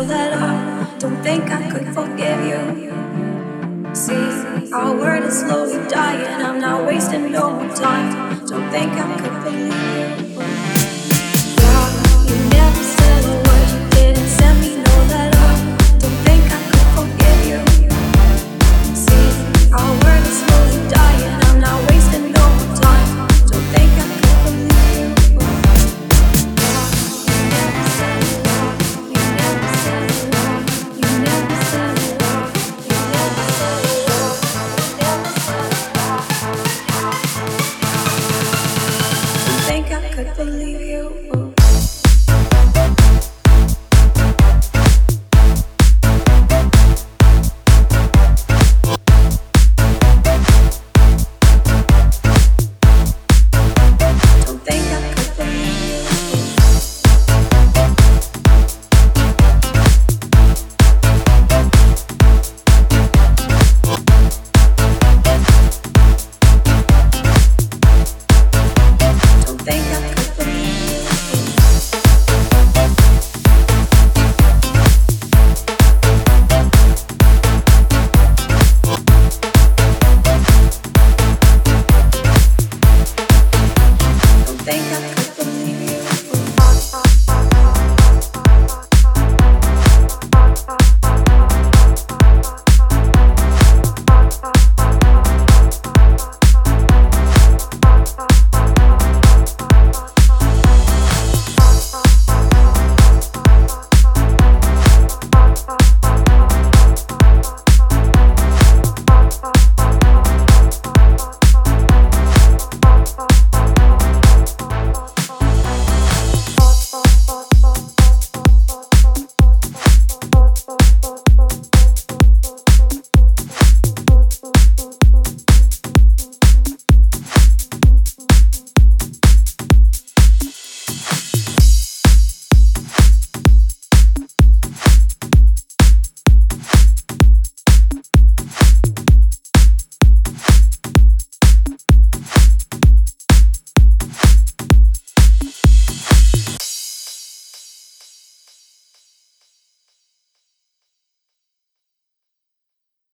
send that I. Don't think I could forgive you. See, our word is slowly dying. I'm not wasting no more time. Don't think I could believe